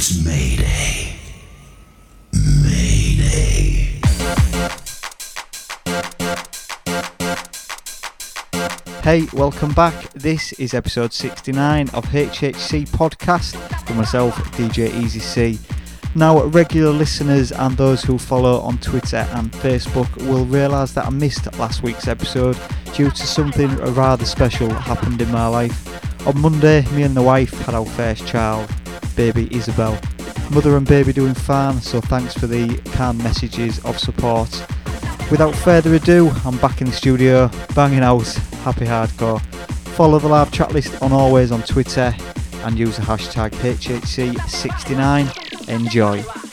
It's Mayday. Mayday. Hey, welcome back. This is episode 69 of HHC Podcast for myself, DJ Easy C. Now, regular listeners and those who follow on Twitter and Facebook will realise that I missed last week's episode due to something rather special happened in my life. On Monday, me and the wife had our first child, baby Isabel. Mother and baby doing fine, so thanks for the kind messages of support. Without further ado, I'm back in the studio, banging out Happy Hardcore. Follow the live chat list on Always on Twitter and use the hashtag HHC69. Enjoy.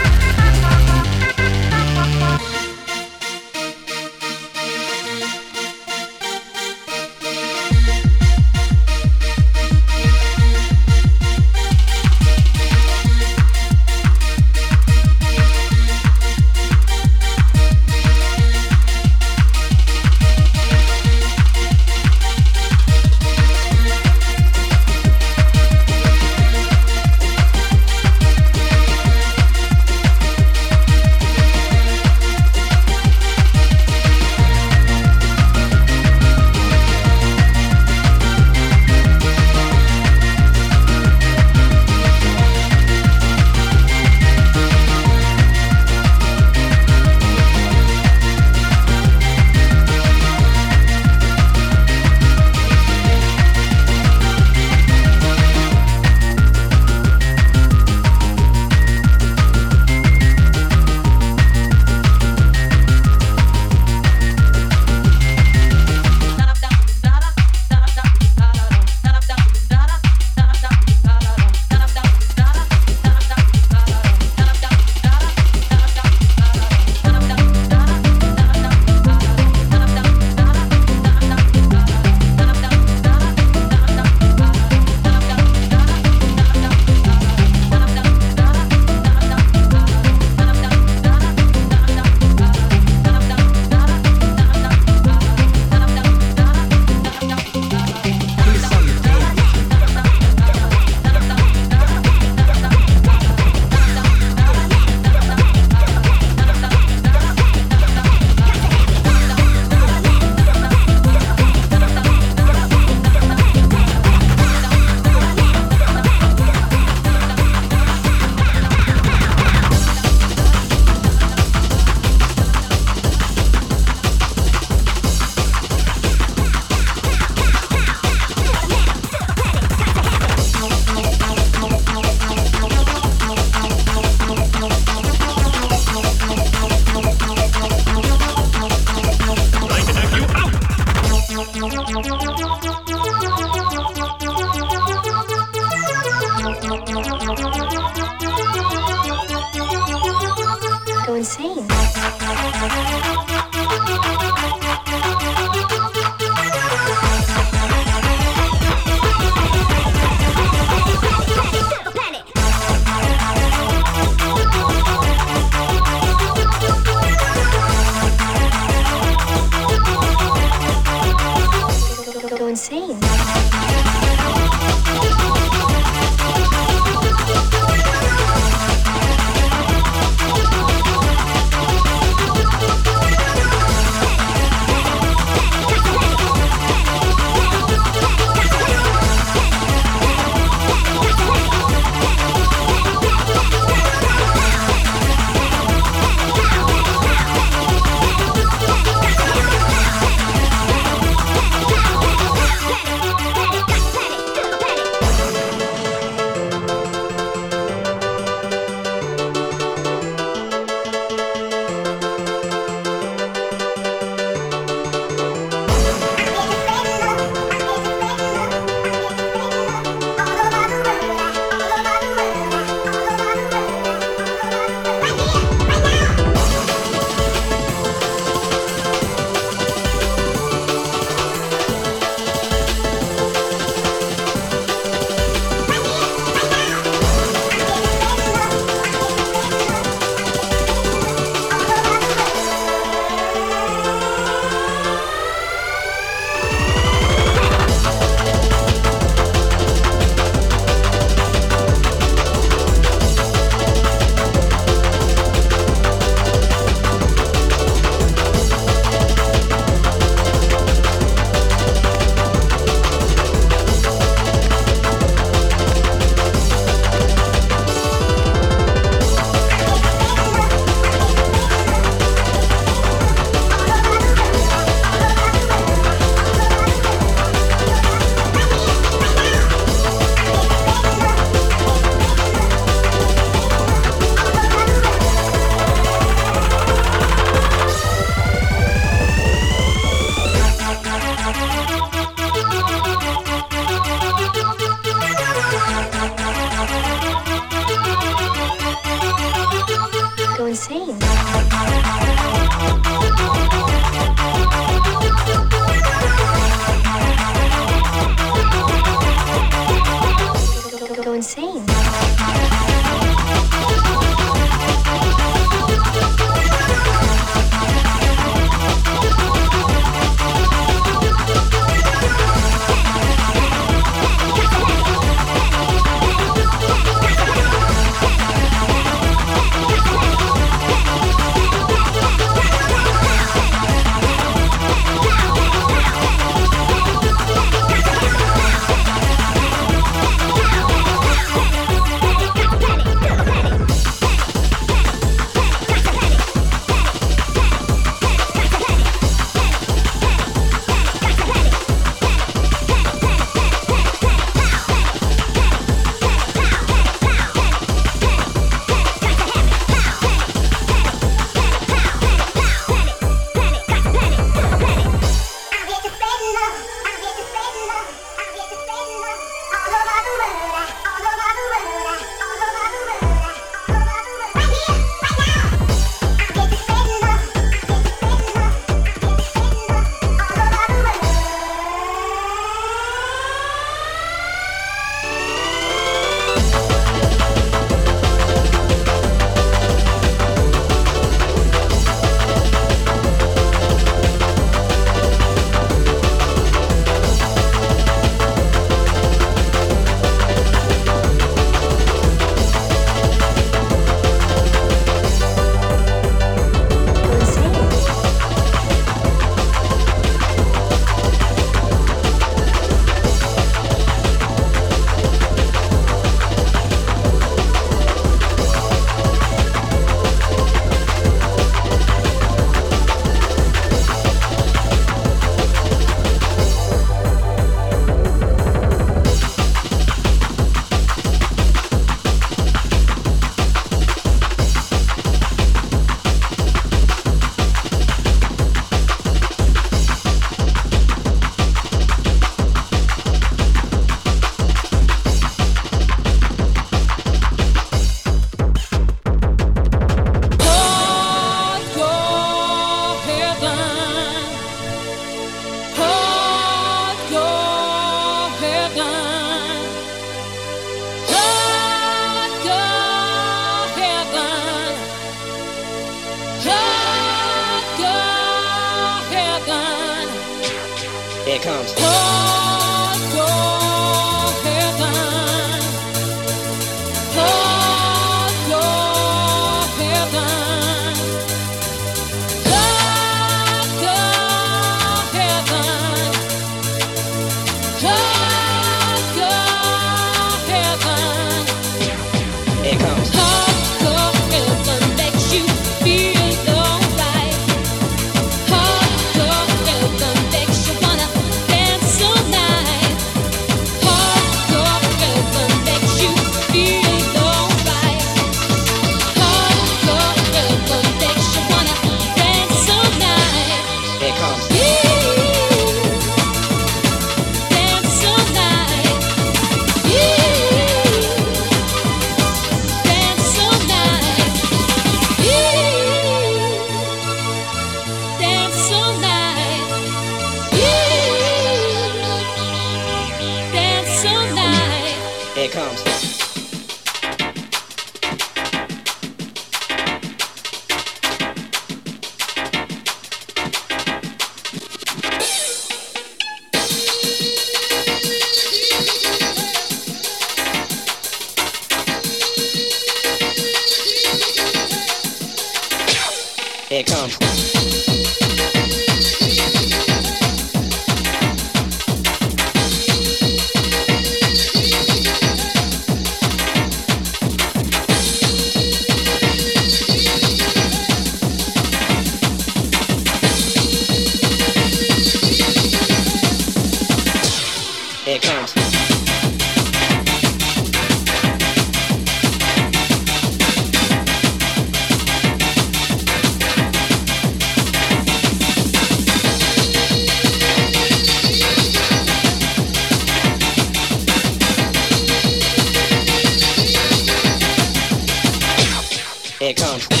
Here comes.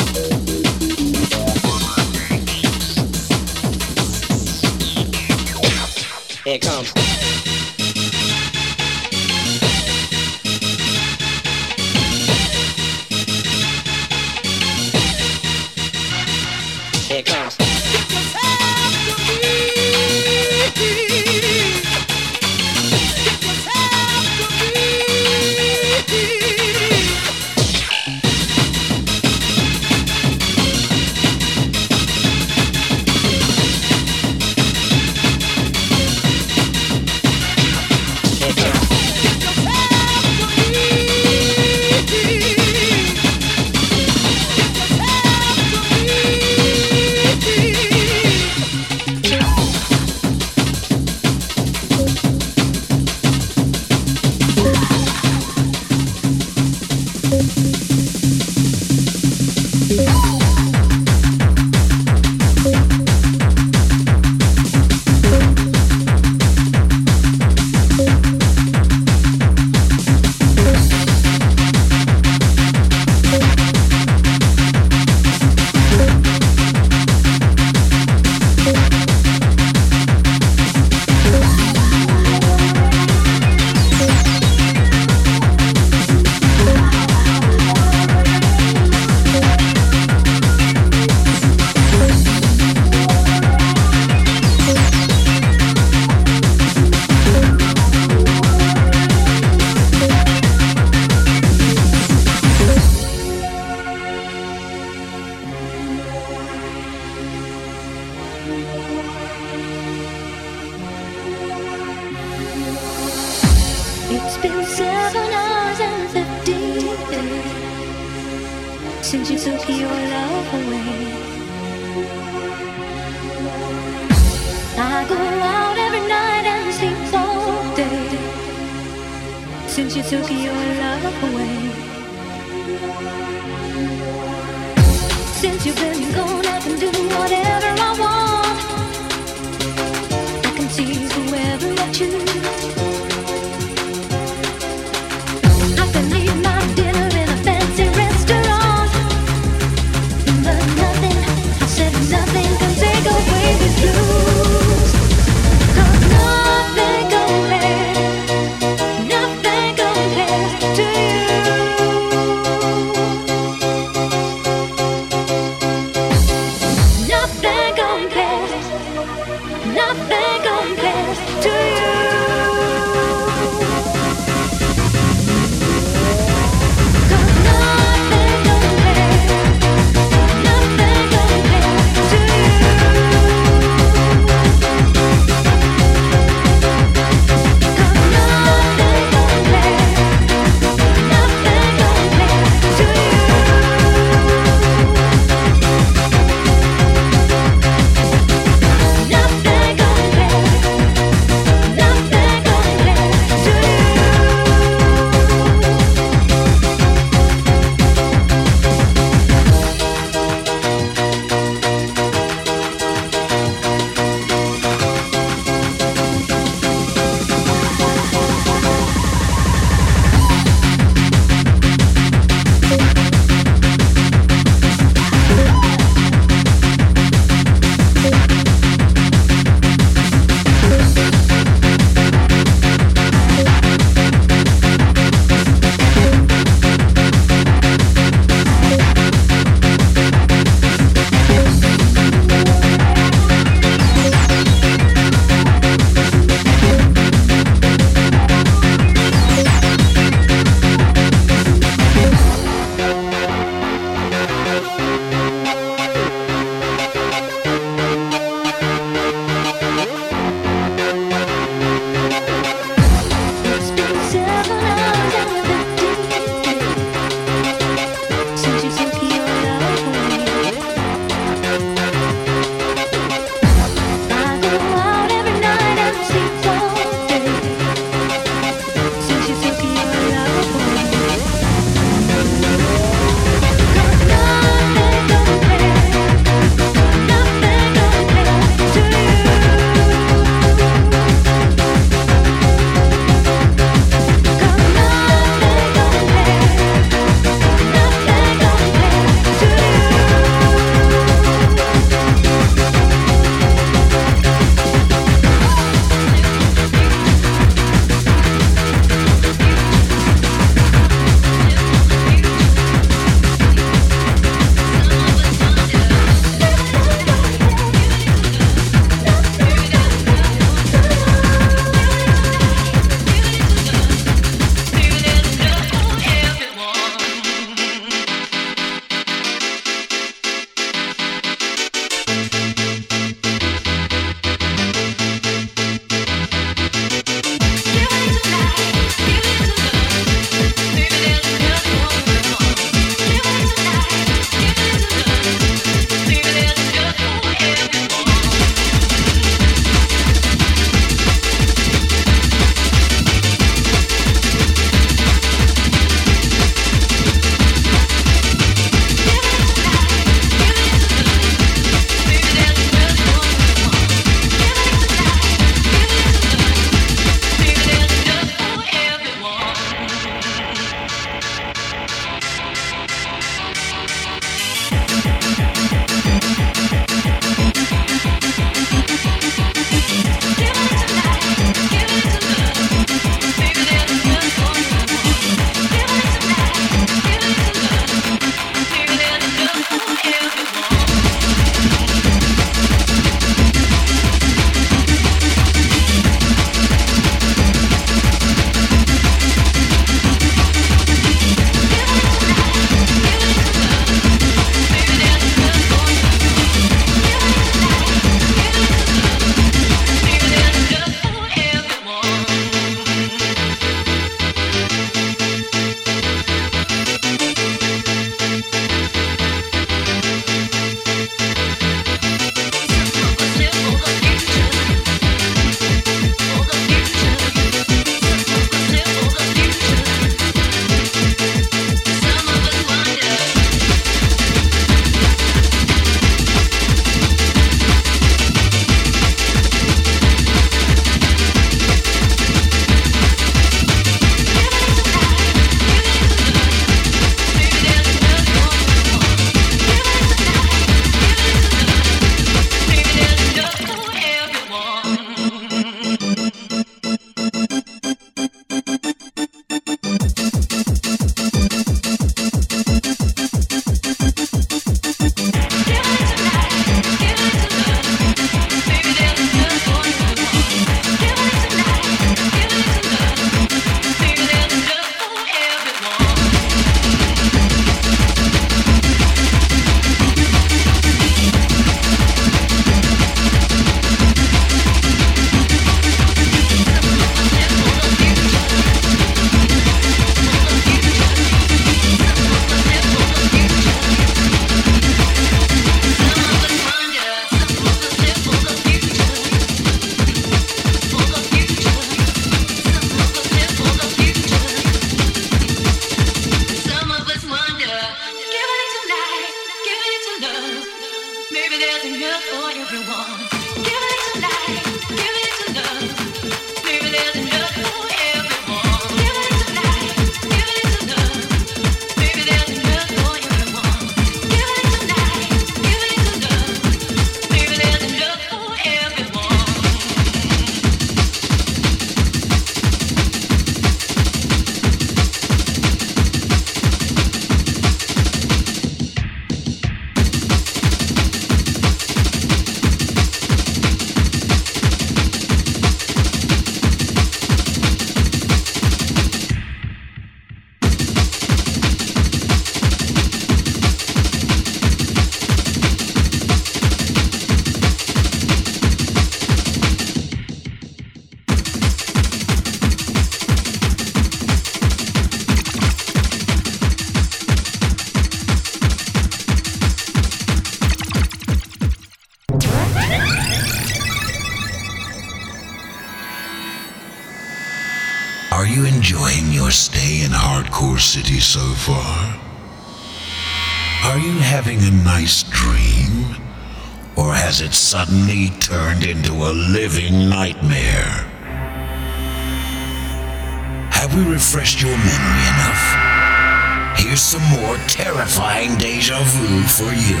some more terrifying deja vu for you.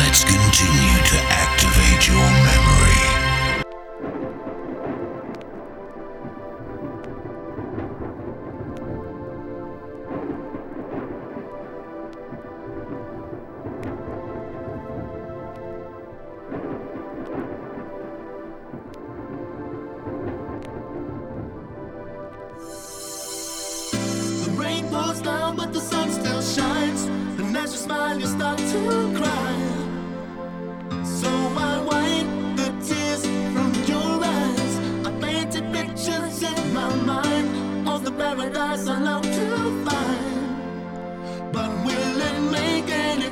Let's continue to activate your memory. goes down, but the sun still shines. And as you smile, you start to cry. So I wipe the tears from your eyes. I painted pictures in my mind of the paradise I love to find. But will it make any